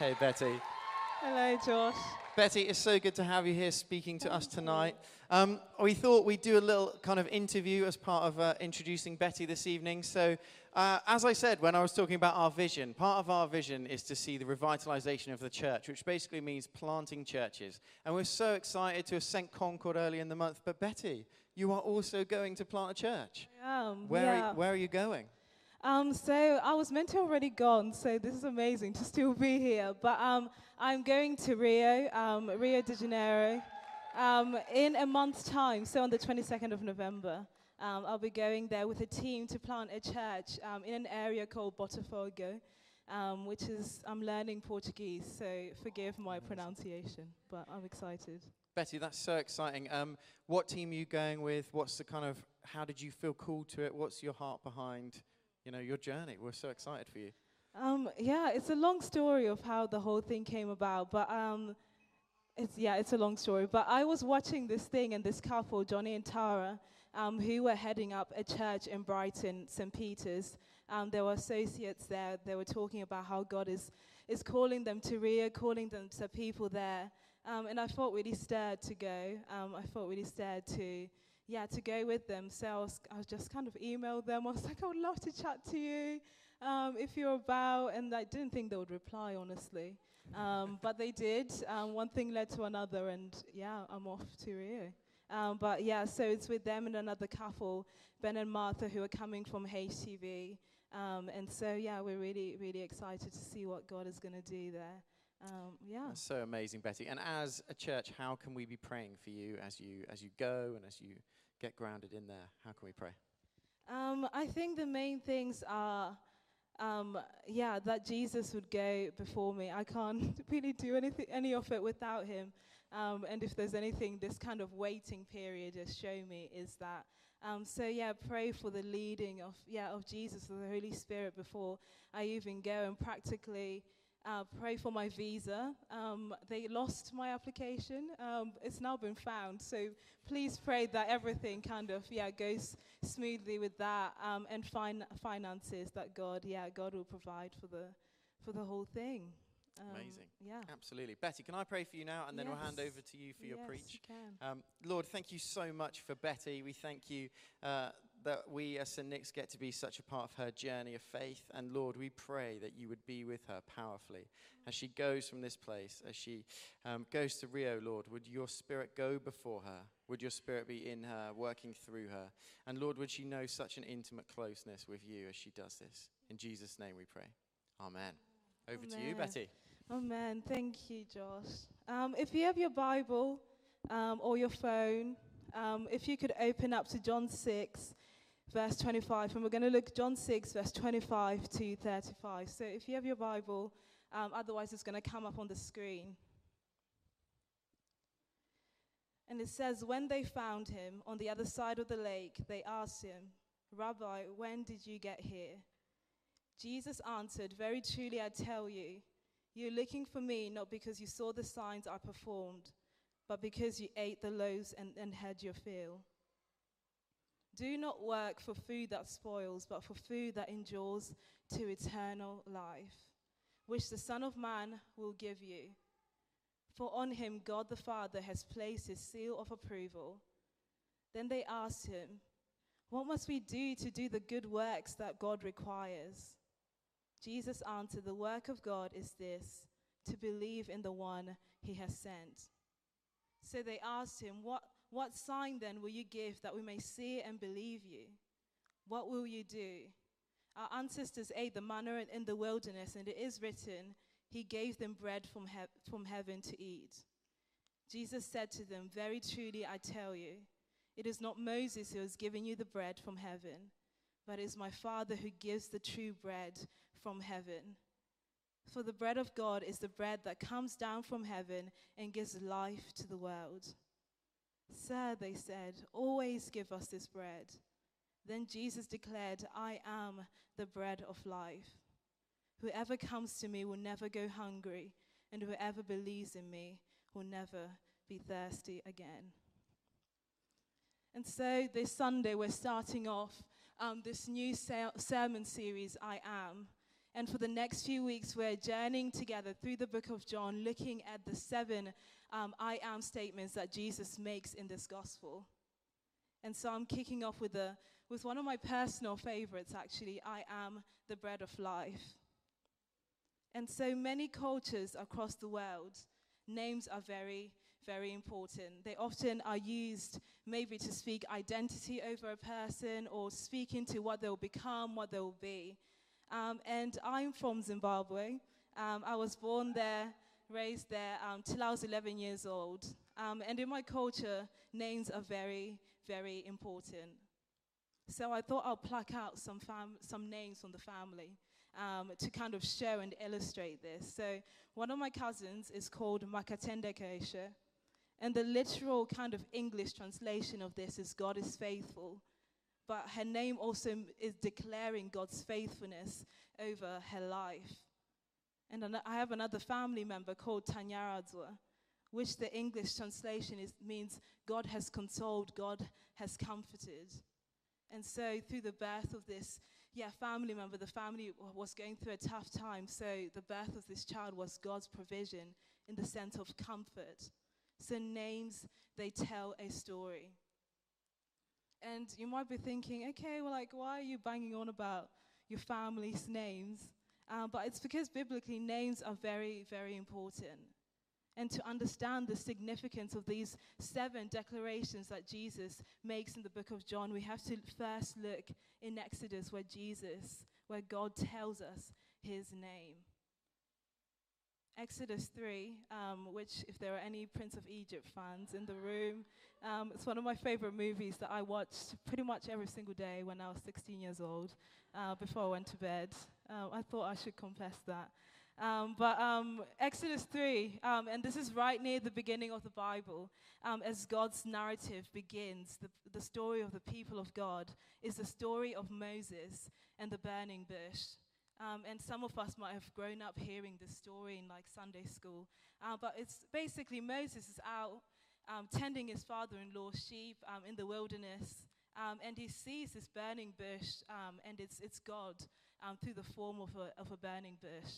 Hey, Betty. Hello, Josh. Betty, it's so good to have you here speaking to us tonight. Um, we thought we'd do a little kind of interview as part of uh, introducing Betty this evening. So, uh, as I said when I was talking about our vision, part of our vision is to see the revitalization of the church, which basically means planting churches. And we're so excited to have sent Concord early in the month. But, Betty, you are also going to plant a church. I am. Where, yeah. are, where are you going? Um, so I was meant to already gone, so this is amazing to still be here. But um, I'm going to Rio, um, Rio de Janeiro, um, in a month's time. So on the 22nd of November, um, I'll be going there with a team to plant a church um, in an area called Botafogo, which is I'm learning Portuguese, so forgive my pronunciation, but I'm excited. Betty, that's so exciting. Um, what team are you going with? What's the kind of, how did you feel called to it? What's your heart behind, you know, your journey? We're so excited for you. Um, yeah, it's a long story of how the whole thing came about, but um, it's yeah, it's a long story. But I was watching this thing, and this couple, Johnny and Tara, um, who were heading up a church in Brighton, St. Peter's. Um, there were associates there. They were talking about how God is is calling them to Rio, calling them to people there. Um, and I felt really stirred to go. Um, I felt really stirred to yeah to go with them. So I was, I was just kind of emailed them. I was like, I would love to chat to you um, if you're about. And I didn't think they would reply, honestly. Um, but they did. Um, one thing led to another, and yeah, I'm off to Rio. Um, but yeah, so it's with them and another couple, Ben and Martha, who are coming from HTB. Um, and so yeah, we're really, really excited to see what God is going to do there. Um, yeah. That's so amazing, Betty. And as a church, how can we be praying for you as you as you go and as you get grounded in there? How can we pray? Um, I think the main things are, um, yeah, that Jesus would go before me. I can't really do anything, any of it without him. Um, and if there's anything this kind of waiting period has shown me is that. Um, so yeah, pray for the leading of yeah of Jesus, of the Holy Spirit before I even go, and practically uh, pray for my visa. Um, they lost my application. Um, it's now been found. So please pray that everything kind of yeah goes smoothly with that um, and fin- finances that God yeah God will provide for the for the whole thing. Um, Amazing. Yeah. Absolutely. Betty, can I pray for you now and then we'll hand over to you for your yes, preach? You can. Um, Lord, thank you so much for Betty. We thank you uh, that we as St. Nick's get to be such a part of her journey of faith. And Lord, we pray that you would be with her powerfully as she goes from this place, as she um, goes to Rio, Lord. Would your spirit go before her? Would your spirit be in her, working through her? And Lord, would she know such an intimate closeness with you as she does this? In Jesus' name we pray. Amen. Over to you, Betty. Amen. thank you, Josh. Um, if you have your Bible um, or your phone, um, if you could open up to John 6, verse 25, and we're going to look John 6, verse 25 to 35. So if you have your Bible, um, otherwise it's going to come up on the screen. And it says, When they found him on the other side of the lake, they asked him, Rabbi, when did you get here? Jesus answered, Very truly I tell you, you're looking for me not because you saw the signs I performed, but because you ate the loaves and, and had your fill. Do not work for food that spoils, but for food that endures to eternal life, which the Son of Man will give you. For on him God the Father has placed his seal of approval. Then they asked him, What must we do to do the good works that God requires? Jesus answered, The work of God is this, to believe in the one he has sent. So they asked him, What, what sign then will you give that we may see and believe you? What will you do? Our ancestors ate the manna in- the wilderness, and it is written, He gave them bread from, he- from heaven to eat. Jesus said to them, Very truly I tell you, it is not Moses who has given you the bread from heaven, but it is my Father who gives the true bread from heaven. For the bread of God is the bread that comes down from heaven and gives life to the world. Sir, they said, always give us this bread. Then Jesus declared, I am the bread of life. Whoever comes to me will never go hungry, and whoever believes in me will never be thirsty again. And so this Sunday, we're starting off um, this new ser- sermon series, I Am. And for the next few weeks, we're journeying together through the book of John, looking at the seven um, I am statements that Jesus makes in this gospel. And so I'm kicking off with, a, with one of my personal favorites, actually I am the bread of life. And so many cultures across the world, names are very, very important. They often are used maybe to speak identity over a person or speak into what they'll become, what they'll be. Um, and I'm from Zimbabwe. Um, I was born there, raised there um, till I was 11 years old. Um, and in my culture, names are very, very important. So I thought I'll pluck out some, some names from the family um, to kind of show and illustrate this. So one of my cousins is called Makatende Kaisha. And the literal kind of English translation of this is God is faithful but her name also is declaring God's faithfulness over her life. And I have another family member called Tanyaradzwa, which the English translation is, means God has consoled, God has comforted. And so, through the birth of this, yeah, family member, the family was going through a tough time. So, the birth of this child was God's provision in the sense of comfort. So, names, they tell a story. And you might be thinking, okay, well, like, why are you banging on about your family's names? Um, but it's because biblically, names are very, very important. And to understand the significance of these seven declarations that Jesus makes in the book of John, we have to first look in Exodus where Jesus, where God tells us his name. Exodus 3, um, which, if there are any Prince of Egypt fans in the room, um, it's one of my favorite movies that I watched pretty much every single day when I was 16 years old, uh, before I went to bed. Uh, I thought I should confess that. Um, but um, Exodus 3, um, and this is right near the beginning of the Bible, um, as God's narrative begins, the, the story of the people of God is the story of Moses and the burning bush. Um, and some of us might have grown up hearing this story in like Sunday school. Uh, but it's basically Moses is out um, tending his father in law's sheep in the wilderness. Um, and he sees this burning bush, um, and it's, it's God um, through the form of a, of a burning bush.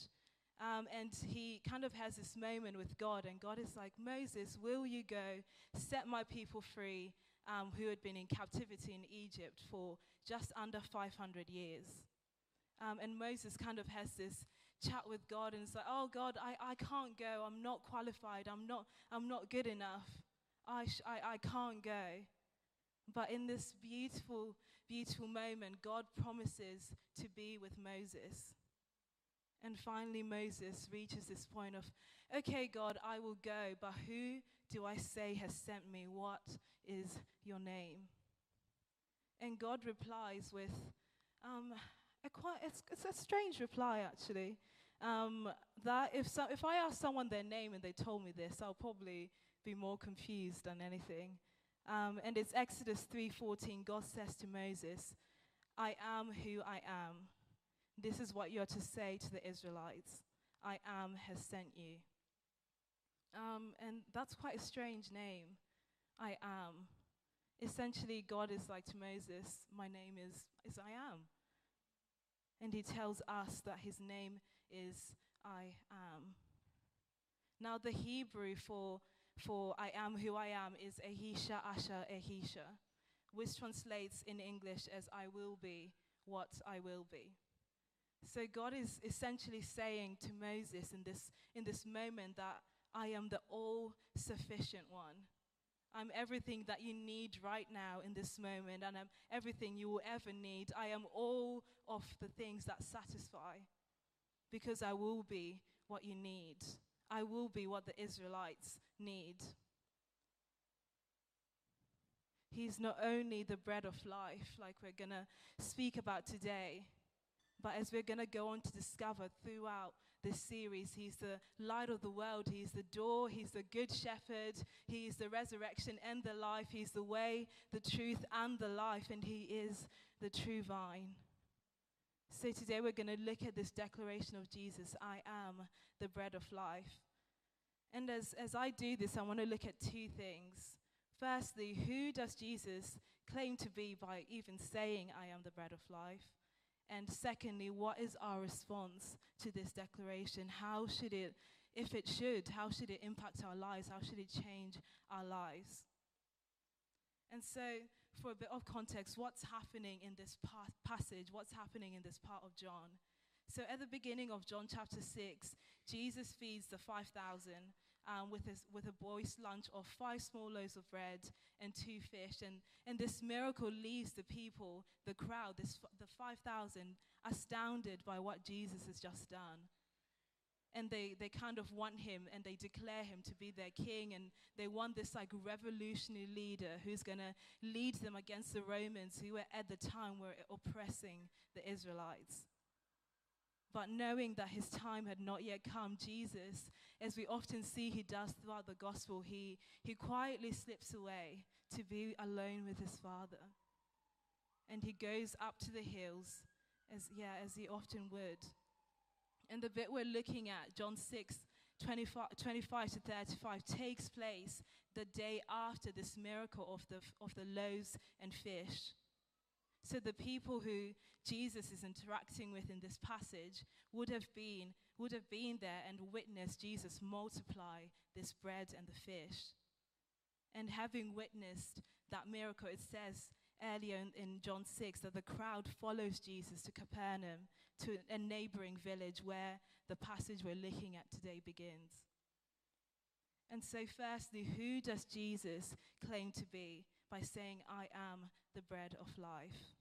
and he kind of has this moment with God, and God is like, Moses, will you go set my people free who had been in captivity in Egypt for just under 500 years? Um, and Moses kind of has this chat with God and it's like, oh God, I, I can't go. I'm not qualified. I'm not, I'm not good enough. I, sh- I, I can't go. But in this beautiful, beautiful moment, God promises to be with Moses. And finally, Moses reaches this point of, okay, God, I will go, but who do I say has sent me? What is your name? And God replies with, um, a quite, it's, it's a strange reply, actually. Um, that if, so, if I ask someone their name and they told me this, I'll probably be more confused than anything. Um, and it's Exodus 3:14. God says to Moses, "I am who I am. This is what you're to say to the Israelites. I am has sent you." Um, and that's quite a strange name. I am. Essentially, God is like to Moses, "My name is is I am." and he tells us that his name is I am. Now, the Hebrew for, for I am who I am is Ehisha Asher Ehisha, which translates in English as I will be what I will be. So God is essentially saying to Moses in this, in this moment that I am the all sufficient one. I'm everything that you need right now in this moment, and I'm everything you will ever need. I am all of the things that satisfy because I will be what you need. I will be what the Israelites need. He's not only the bread of life, like we're going to speak about today, but as we're going to go on to discover throughout this series. He's the light of the world. He's the door. He's the good shepherd. He's the resurrection and the life. He's the way, the truth, and the life. And He is the true vine. So today we're going to look at this declaration of Jesus I am the bread of life. And as, as I do this, I want to look at two things. Firstly, who does Jesus claim to be by even saying, I am the bread of life? And secondly, what is our response to this declaration? How should it, if it should, how should it impact our lives? How should it change our lives? And so, for a bit of context, what's happening in this pa- passage? What's happening in this part of John? So, at the beginning of John chapter 6, Jesus feeds the 5,000 um, with, with a boy's lunch of five small loaves of bread and two fish. And, and this miracle leaves the people, the crowd, this, the 5,000, astounded by what Jesus has just done. And they, they kind of want him and they declare him to be their king. And they want this like revolutionary leader who's going to lead them against the Romans who were at the time were oppressing the Israelites. But knowing that his time had not yet come, Jesus, as we often see he does throughout the gospel, he, he quietly slips away to be alone with his Father. And he goes up to the hills, as, yeah, as he often would. And the bit we're looking at, John 6, 25, 25 to 35, takes place the day after this miracle of the, of the loaves and fish. So the people who Jesus is interacting with in this passage would have been would have been there and witnessed Jesus multiply this bread and the fish. And having witnessed that miracle, it says earlier in, in John 6 that the crowd follows Jesus to Capernaum, to a neighboring village where the passage we're looking at today begins. And so, firstly, who does Jesus claim to be by saying, I am bread of life?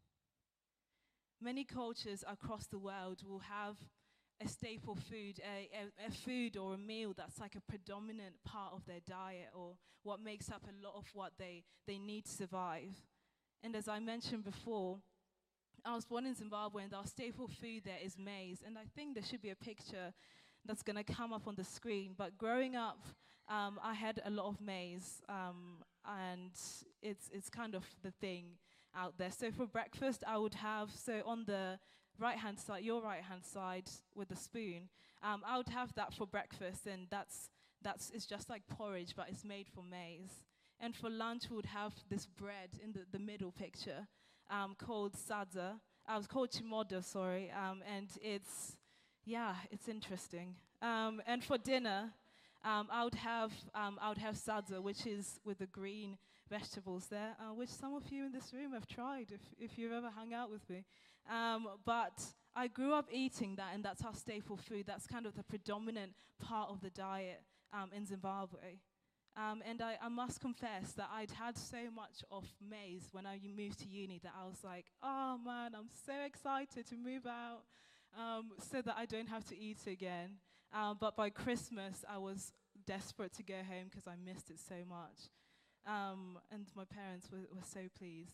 Many cultures across the world will have a staple food, a, a, a, food or a meal that's like a predominant part of their diet or what makes up a lot of what they, they need to survive. And as I mentioned before, I was born in Zimbabwe and our staple food there is maize. And I think there should be a picture that's going to come up on the screen. But growing up, um, I had a lot of maize, um, and it's, it's kind of the thing out there. So for breakfast, I would have, so on the right hand side, your right hand side with the spoon, um, I would have that for breakfast, and that's, that's it's just like porridge, but it's made from maize. And for lunch, we would have this bread in the, the middle picture um, called sadza. I was called chimodo, sorry, um, and it's, yeah, it's interesting. Um, and for dinner, um, I would have um, I would have sadza, which is with the green vegetables there, uh, which some of you in this room have tried if, if you've ever hung out with me. Um, but I grew up eating that, and that's our staple food. That's kind of the predominant part of the diet um, in Zimbabwe. Um, and I, I, must confess that I'd had so much of maize when I moved to uni that I was like, oh man, I'm so excited to move out um, so that I don't have to eat again. Um, but by Christmas, I was desperate to go home because I missed it so much. Um, and my parents were, were so pleased.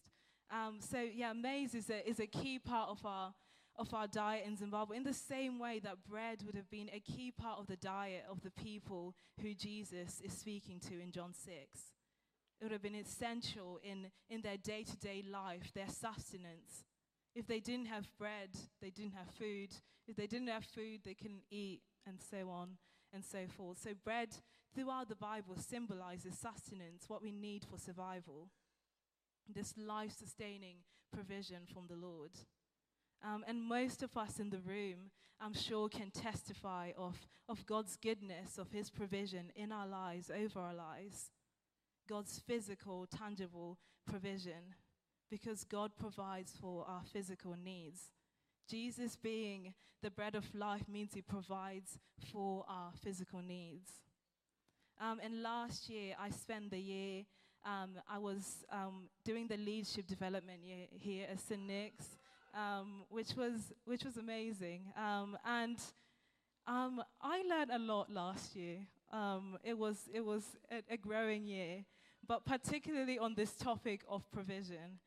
Um, so yeah, maize is a, is a key part of our, of our diet in Zimbabwe, in the same way that bread would have been a key part of the diet of the people who Jesus is speaking to in John 6. It would have been essential in, in their day to day life, their sustenance. If they didn't have bread, they didn't have food. If they didn't have food, they couldn't eat, and so on and so forth. So, bread throughout the Bible symbolizes sustenance, what we need for survival, this life sustaining provision from the Lord. Um, and most of us in the room, I'm sure, can testify of, of God's goodness, of His provision in our lives, over our lives. God's physical, tangible provision, because God provides for our physical needs. Jesus being the bread of life means he provides for our physical needs. Um, and last year, I spent the year, um, I was um, doing the leadership development year here at. Nick's, um, which, was, which was amazing. Um, and um, I learned a lot last year. it was, it was a, a growing year, but particularly on this topic of provision.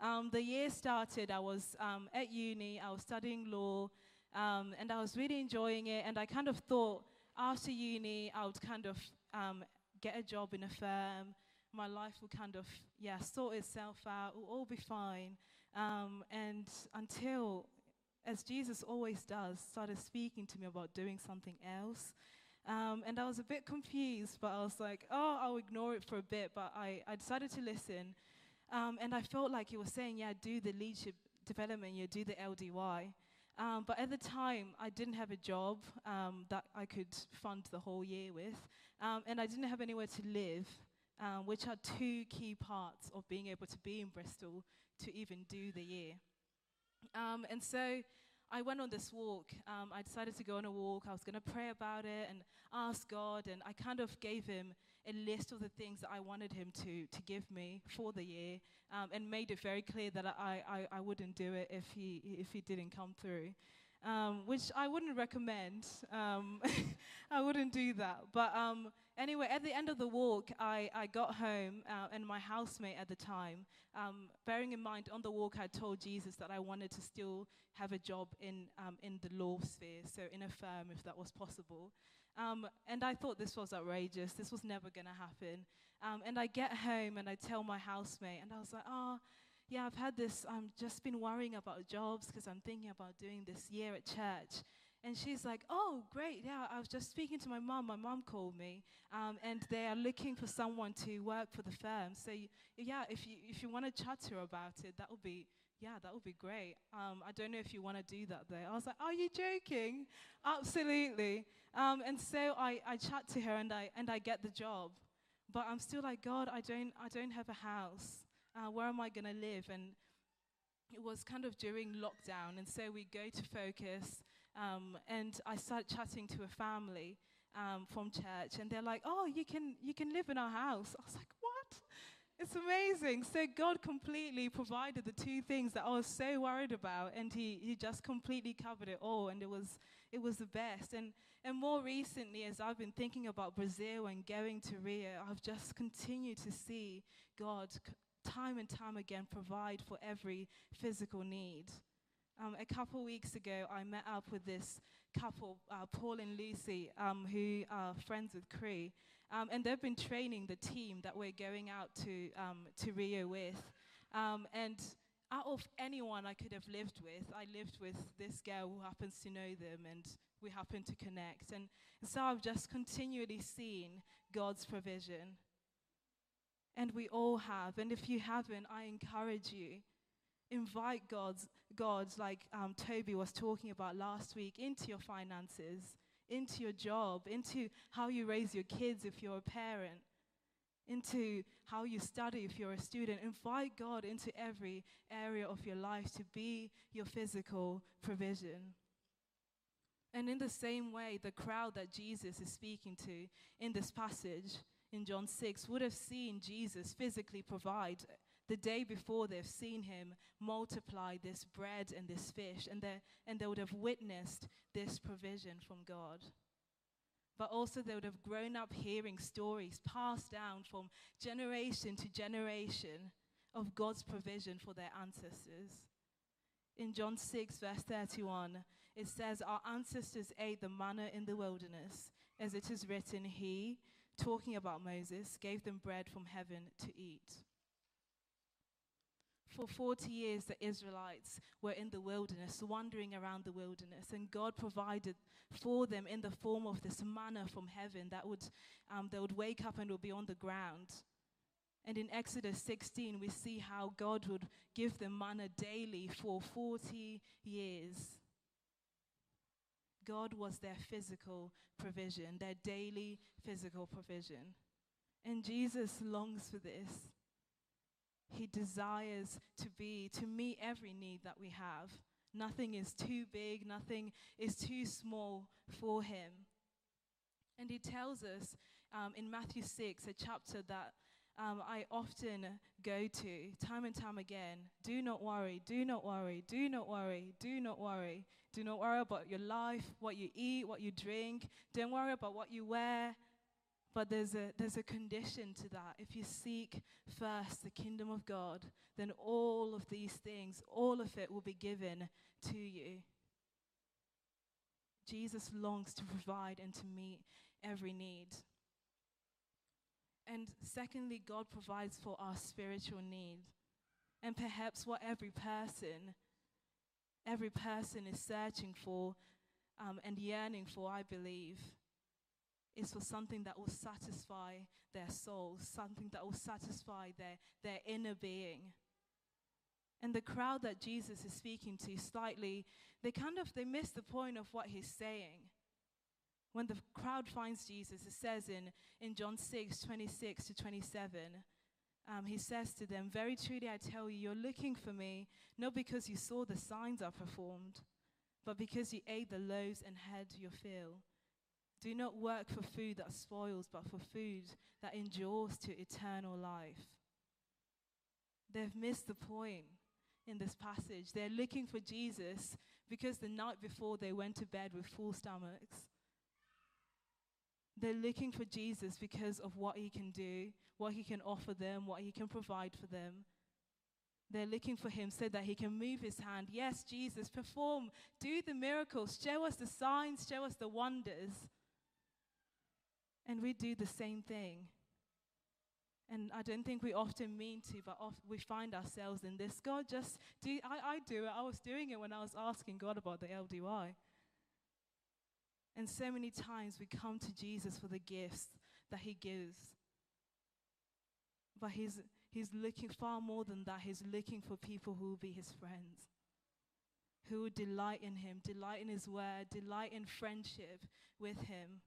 Um, the year started, I was um, at uni, I was studying law, um, and I was really enjoying it. And I kind of thought after uni, I would kind of um, get a job in a firm. My life will kind of, yeah, sort itself out, it will all be fine. Um, and until, as Jesus always does, started speaking to me about doing something else. Um, and I was a bit confused, but I was like, oh, I'll ignore it for a bit. But I, I decided to listen. Um, and I felt like he was saying, yeah, do the leadership development year, do the LDY. Um, but at the time, I didn't have a job um, that I could fund the whole year with, um, and I didn't have anywhere to live, um, which are two key parts of being able to be in Bristol to even do the year. Um, and so I went on this walk. Um, I decided to go on a walk. I was going to pray about it and ask God, and I kind of gave him a list of the things that I wanted him to, to give me for the year um, and made it very clear that I, I, I wouldn't do it if he, if he didn't come through. Um, which I wouldn't recommend. Um, I wouldn't do that. But um, anyway, at the end of the walk, I, I got home, uh, and my housemate at the time, um, bearing in mind on the walk, I told Jesus that I wanted to still have a job in, um, in the law sphere, so in a firm if that was possible. Um, and I thought this was outrageous. This was never going to happen. Um, and I get home and I tell my housemate, and I was like, oh, yeah, I've had this, I've just been worrying about jobs because I'm thinking about doing this year at church. And she's like, oh, great. Yeah, I was just speaking to my mom. My mom called me, um, and they are looking for someone to work for the firm. So, yeah, if you, if you want to chat to her about it, that would be, yeah, that would be great. Um, I don't know if you want to do that though. I was like, are you joking? Absolutely. Um, and so I, I chat to her and I, and I get the job. But I'm still like, God, I don't, I don't have a house. Uh, where am I going to live? And it was kind of during lockdown. And so we go to Focus um, and I start chatting to a family um, from church. And they're like, oh, you can, you can live in our house. I was like? It's amazing. So God completely provided the two things that I was so worried about, and He, he just completely covered it all, and it was it was the best. And and more recently, as I've been thinking about Brazil and going to Rio, I've just continued to see God time and time again provide for every physical need. Um, a couple weeks ago, I met up with this couple, uh, Paul and Lucy, um, who are friends with Cree. Um, and they've been training the team that we're going out to, um, to Rio with. Um, and out of anyone I could have lived with, I lived with this girl who happens to know them, and we happen to connect. And so I've just continually seen God's provision. And we all have. And if you haven't, I encourage you. Invite God's, God's like um, Toby was talking about last week, into your finances, into your job, into how you raise your kids if you're a parent, into how you study if you're a student. Invite God into every area of your life to be your physical provision. And in the same way, the crowd that Jesus is speaking to in this passage in John 6 would have seen Jesus physically provide the day before they've seen him multiply this bread and this fish, and they, and they would have witnessed this provision from God. But also, they would have grown up hearing stories passed down from generation to generation of God's provision for their ancestors. In John 6, verse 31, it says, Our ancestors ate the manna in the wilderness, as it is written, He, talking about Moses, gave them bread from heaven to eat. For 40 years, the Israelites were in the wilderness, wandering around the wilderness, and God provided for them in the form of this manna from heaven that would, um, they would wake up and would be on the ground. And in Exodus 16, we see how God would give them manna daily for 40 years. God was their physical provision, their daily physical provision. And Jesus longs for this. He desires to be, to meet every need that we have. Nothing is too big, nothing is too small for him. And he tells us um, in Matthew 6, a chapter that um, I often go to time and time again do not worry, do not worry, do not worry, do not worry. Do not worry about your life, what you eat, what you drink. Don't worry about what you wear. But there's a, there's a condition to that. If you seek first the kingdom of God, then all of these things, all of it will be given to you. Jesus longs to provide and to meet every need. And secondly, God provides for our spiritual need. And perhaps what every person, every person is searching for um, and yearning for, I believe, is for something that will satisfy their souls, something that will satisfy their, their inner being. And the crowd that Jesus is speaking to slightly, they kind of they miss the point of what he's saying. When the crowd finds Jesus, it says in, in John 6, 26 to 27, um, he says to them, Very truly I tell you, you're looking for me, not because you saw the signs I performed, but because you ate the loaves and had your fill. Do not work for food that spoils, but for food that endures to eternal life. They've missed the point in this passage. They're looking for Jesus because the night before they went to bed with full stomachs. They're looking for Jesus because of what he can do, what he can offer them, what he can provide for them. They're looking for him so that he can move his hand. Yes, Jesus, perform, do the miracles, show us the signs, show us the wonders. And we do the same thing. And I don't think we often mean to, but we find ourselves in this. God, just do. I, I do it. I was doing it when I was asking God about the LDY. And so many times we come to Jesus for the gifts that he gives. But he's, he's looking far more than that. He's looking for people who will be his friends, who will delight in him, delight in his word, delight in friendship with him.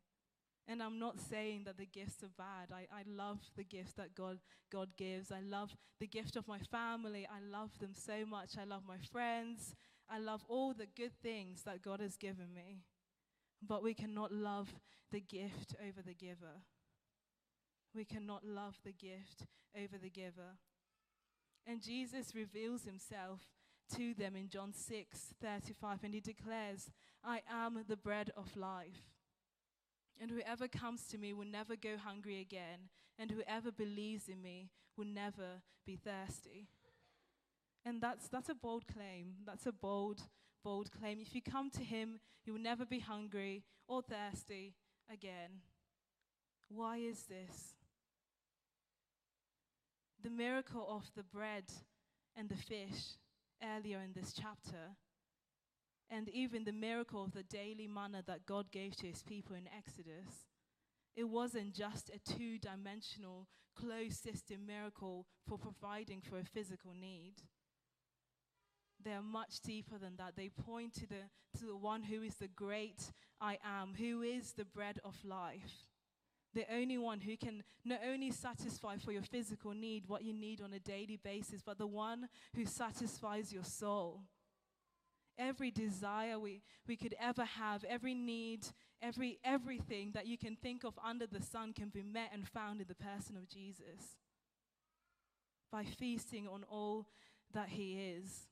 And I'm not saying that the gifts are bad. I, I love the gifts that God, God gives. I love the gift of my family. I love them so much. I love my friends. I love all the good things that God has given me but we cannot love the gift over the giver. We cannot love the gift over the giver. And Jesus reveals himself to them in John 6 35, and he declares, I am the bread of life. And whoever comes to me will never go hungry again, and whoever believes in me will never be thirsty. And that's, that's a bold claim. That's a bold bold claim. If you come to him, you will never be hungry or thirsty again. Why is this? The miracle of the bread and the fish earlier in this chapter, and even the miracle of the daily manna that God gave to his people in Exodus, it wasn't just a two dimensional, closed system miracle for providing for a physical need they are much deeper than that. They point to the, to the one who is the great I am, who is the bread of life. The only one who can not only satisfy for your physical need, what you need on a daily basis, but the one who satisfies your soul. Every desire we, we could ever have, every need, every everything that you can think of under the sun can be met and found in the person of Jesus. By feasting on all that he is.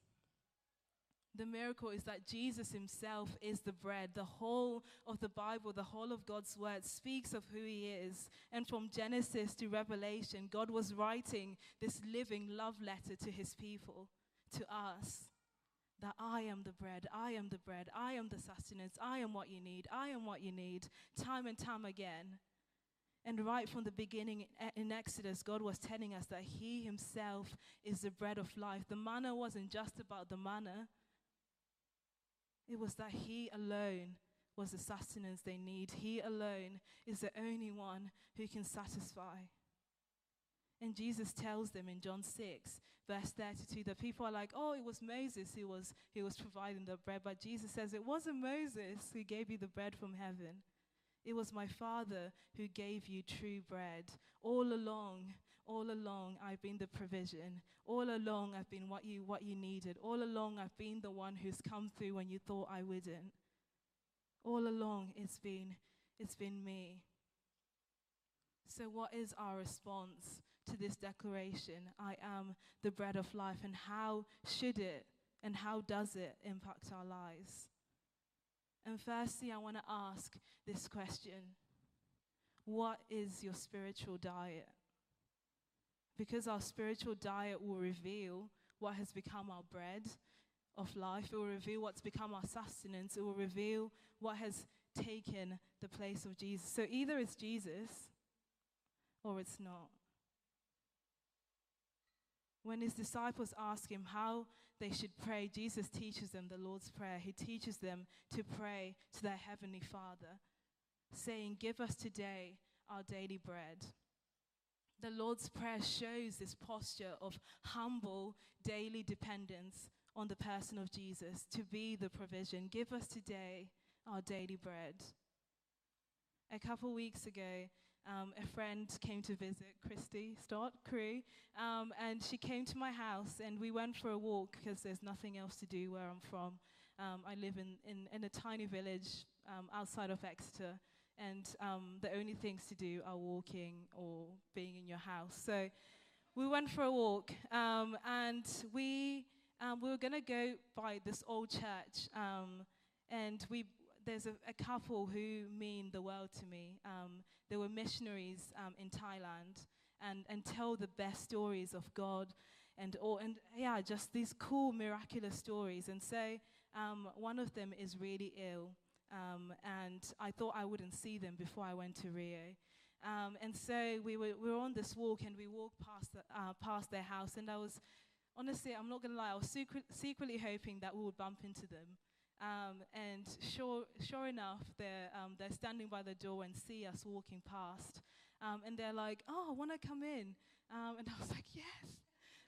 The miracle is that Jesus himself is the bread. The whole of the Bible, the whole of God's word speaks of who he is. And from Genesis to Revelation, God was writing this living love letter to his people, to us. That I am the bread, I am the bread, I am the sustenance, I am what you need, I am what you need, time and time again. And right from the beginning in Exodus, God was telling us that He Himself is the bread of life. The manna wasn't just about the manna, it was that He alone was the sustenance they need. He alone is the only one who can satisfy. And Jesus tells them in John 6, verse 32, that people are like, oh, it was Moses who was, who was providing the bread. But Jesus says, it wasn't Moses who gave you the bread from heaven. It was my Father who gave you true bread. All along, all along, I've been the provision. All along, I've been what you, what you needed. All along, I've been the one who's come through when you thought I wouldn't. All along, it's been, it's been me. So, what is our response to this declaration? I am the bread of life. And how should it and how does it impact our lives? And firstly, I want to ask this question What is your spiritual diet? Because our spiritual diet will reveal what has become our bread of life, it will reveal what's become our sustenance, it will reveal what has taken the place of Jesus. So either it's Jesus or it's not. When his disciples ask him how they should pray, Jesus teaches them the Lord's Prayer. He teaches them to pray to their Heavenly Father, saying, Give us today our daily bread. The Lord's Prayer shows this posture of humble daily dependence on the person of Jesus to be the provision. Give us today our daily bread. A couple weeks ago, um, a friend came to visit Christy Stott Crew, um, and she came to my house, and we went for a walk because there's nothing else to do where I'm from. Um, I live in, in, in, a tiny village um, outside of Exeter, and um, the only things to do are walking or being in your house. So we went for a walk, um, and we we were going to go by this old church, and we there's a, a, couple who mean the world to me. Um, they were missionaries um, in Thailand and, and tell the best stories of God and all, and yeah, just these cool, miraculous stories. And so um, one of them is really ill, um, and I thought I wouldn't see them before I went to Rio. Um, and so we were, we were on this walk, and we walked past, the, uh, past their house, and I was honestly, I'm not going to lie, I was secret, secretly hoping that we would bump into them. Um, and sure, sure enough, they're, um, they're standing by the door and see us walking past. Um, and they're like, oh, want to come in. Um, and I was like, yes.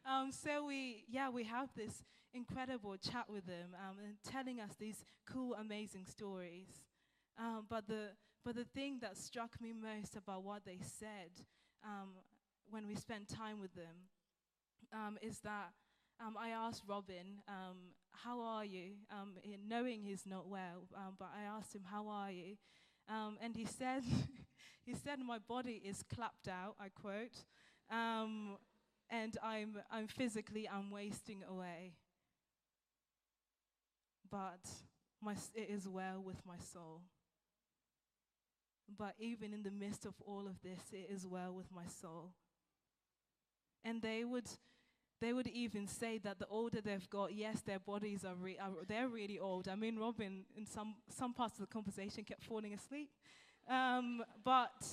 Um, so we, yeah, we have this incredible chat with them um, and telling us these cool, amazing stories. but, the, but the thing that struck me most about what they said when we spent time with them is that um, I asked Robin, um, How are you? Um, knowing he's not well, um, but I asked him, How are you? Um, and he said, he said, My body is clapped out, I quote, um, and I'm, I'm physically, I'm wasting away. But my, it is well with my soul. But even in the midst of all of this, it is well with my soul. And they would they would even say that the older they've got, yes, their bodies are, re- are they're really old. I mean, Robin, in some, some parts of the conversation, kept falling asleep. Um, but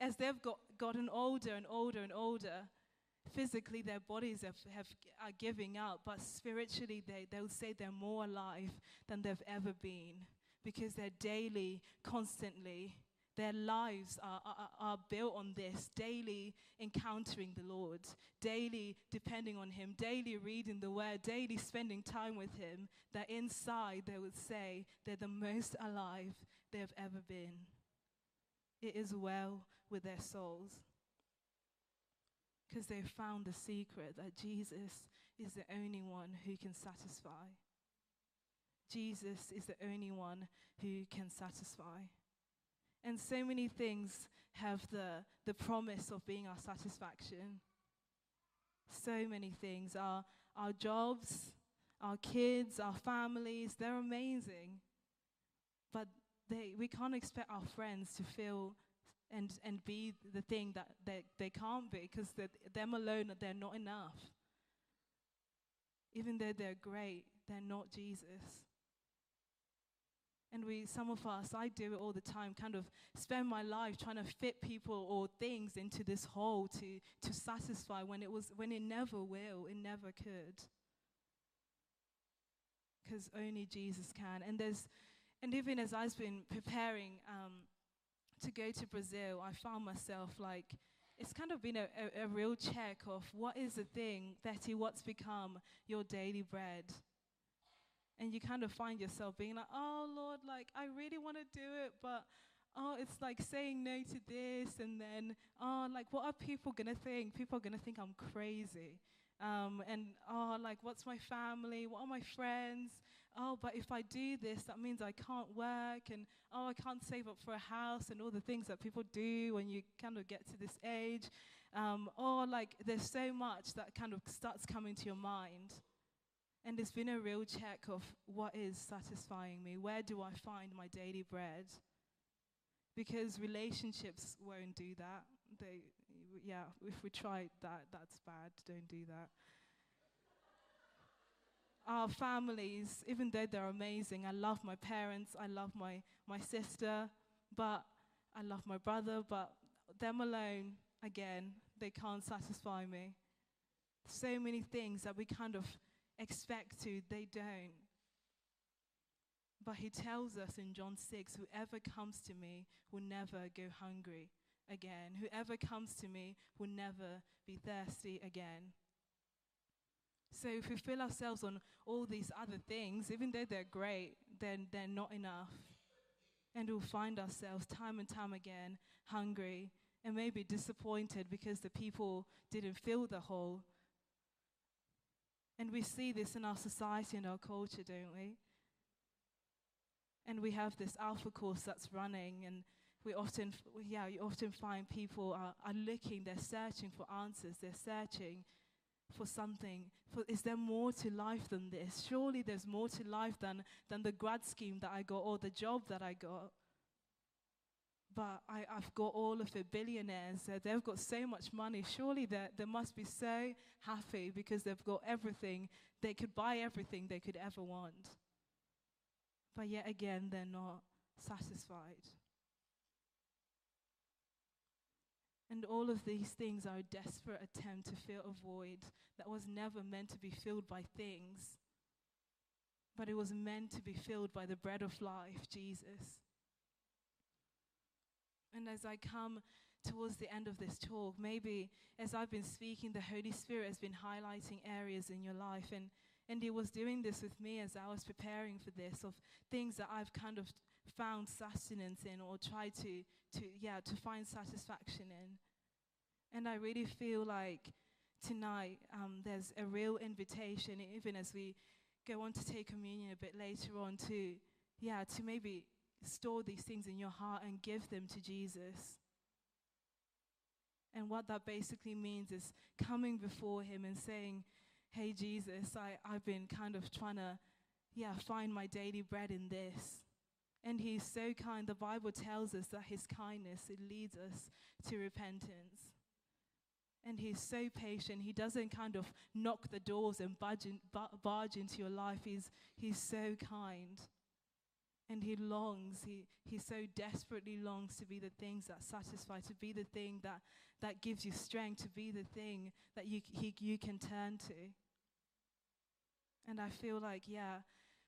as they've got, gotten older and older and older, physically their bodies have, have, are giving out, but spiritually they, they'll say they're more alive than they've ever been because they're daily, constantly their lives are, are, are, built on this daily encountering the Lord, daily depending on Him, daily reading the Word, daily spending time with Him. That inside they would say they're the most alive they have ever been. It is well with their souls because they've found the secret that Jesus is the only one who can satisfy. Jesus is the only one who can satisfy. And so many things have the, the promise of being our satisfaction. So many things. Our, our jobs, our kids, our families, they're amazing. But they, we can't expect our friends to feel and, and be the thing that they, they can't be because them alone, they're not enough. Even though they're great, they're not Jesus. And we, some of us, I do it all the time, kind of spend my life trying to fit people or things into this hole to, to satisfy when it was when it never will, it never could. Because only Jesus can. And there's and even as I've been preparing um, to go to Brazil, I found myself like it's kind of been a, a, a real check of what is the thing, Betty, what's become your daily bread? And you kind of find yourself being like, oh, Lord, like, I really want to do it, but oh, it's like saying no to this, and then, oh, like, what are people to think? People are to think I'm crazy. Um, and, oh, like, what's my family? What are my friends? Oh, but if I do this, that means I can't work, and oh, I can't save up for a house, and all the things that people do when you kind of get to this age. Um, or, like, there's so much that kind of starts coming to your mind. And it's been a real check of what is satisfying me. Where do I find my daily bread? Because relationships won't do that. They, yeah, if we try that, that's bad. Don't do that. Our families, even though they're amazing, I love my parents, I love my, my sister, but I love my brother, but them alone, again, they can't satisfy me. So many things that we kind of expect to, they don't. But he tells us in John 6 whoever comes to me will never go hungry, again. Whoever comes to me will never be thirsty again. So if we fill ourselves on all these other things, even though they're great, then they're not enough. And we'll find ourselves time and time again hungry and maybe disappointed because the people didn't fill the hole. And we see this in our society and our culture, don't we? And we have this alpha course that's running, and we often, yeah, you often find people are, are looking, they're searching for answers, they're searching for something. For, is there more to life than this? Surely there's more to life than, than the grad scheme that I got or the job that I got. But I, I've got all of the billionaires. Uh, they've got so much money. Surely they they must be so happy because they've got everything. They could buy everything they could ever want. But yet again, they're not satisfied. And all of these things are a desperate attempt to fill a void that was never meant to be filled by things, but it was meant to be filled by the bread of life, Jesus. And as I come towards the end of this talk, maybe as I've been speaking, the Holy Spirit has been highlighting areas in your life. And, and He was doing this with me as I was preparing for this, of things that I've kind of found sustenance in or tried to, to yeah, to find satisfaction in. And I really feel like tonight um, there's a real invitation, even as we go on to take communion a bit later on, to yeah, to maybe store these things in your heart and give them to Jesus. And what that basically means is coming before Him and saying, Hey, Jesus, I, I've been kind of trying to, yeah, find my daily bread in this. And he's so kind. The Bible tells us that his kindness it leads us to repentance. And he's so patient. He doesn't kind of knock the doors and in, barge into your life. He's, he's so kind. And he longs, he, he so desperately longs to be the things that satisfy, to be the thing that, that gives you strength, to be the thing that you, he, you can turn to. And I feel like, yeah,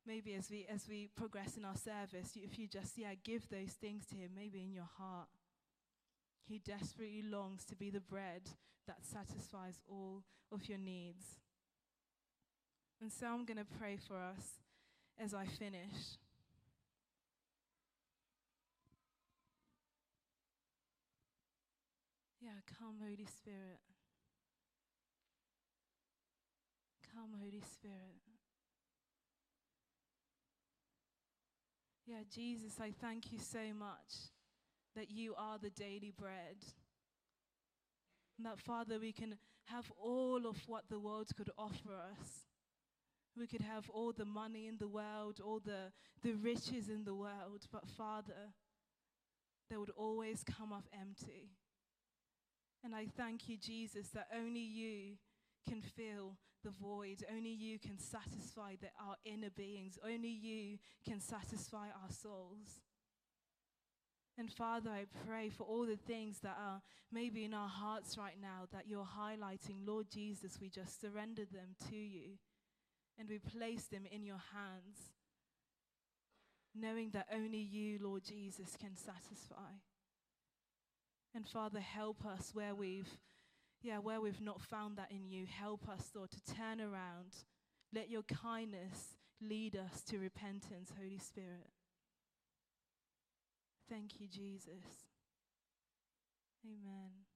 maybe as we as we progress in our service, if you just yeah give those things to Him, maybe in your heart, He desperately longs to be the bread that satisfies all of your needs. And so I'm going to pray for us as I finish. Yeah, come, Holy Spirit. Come, Holy Spirit. Yeah, Jesus, I thank you so much that you are the daily bread. And that, Father, we can have all of what the world could offer us. We could have all the money in the world, all the, the riches in the world, but Father, they would always come off empty. And I thank you, Jesus, that only you can fill the void. Only you can satisfy the, our inner beings. Only you can satisfy our souls. And Father, I pray for all the things that are maybe in our hearts right now that you're highlighting. Lord Jesus, we just surrender them to you and we place them in your hands, knowing that only you, Lord Jesus, can satisfy. And Father, help us where we've yeah, where we've not found that in you, help us, Lord, to turn around. Let your kindness lead us to repentance, Holy Spirit. Thank you, Jesus. Amen.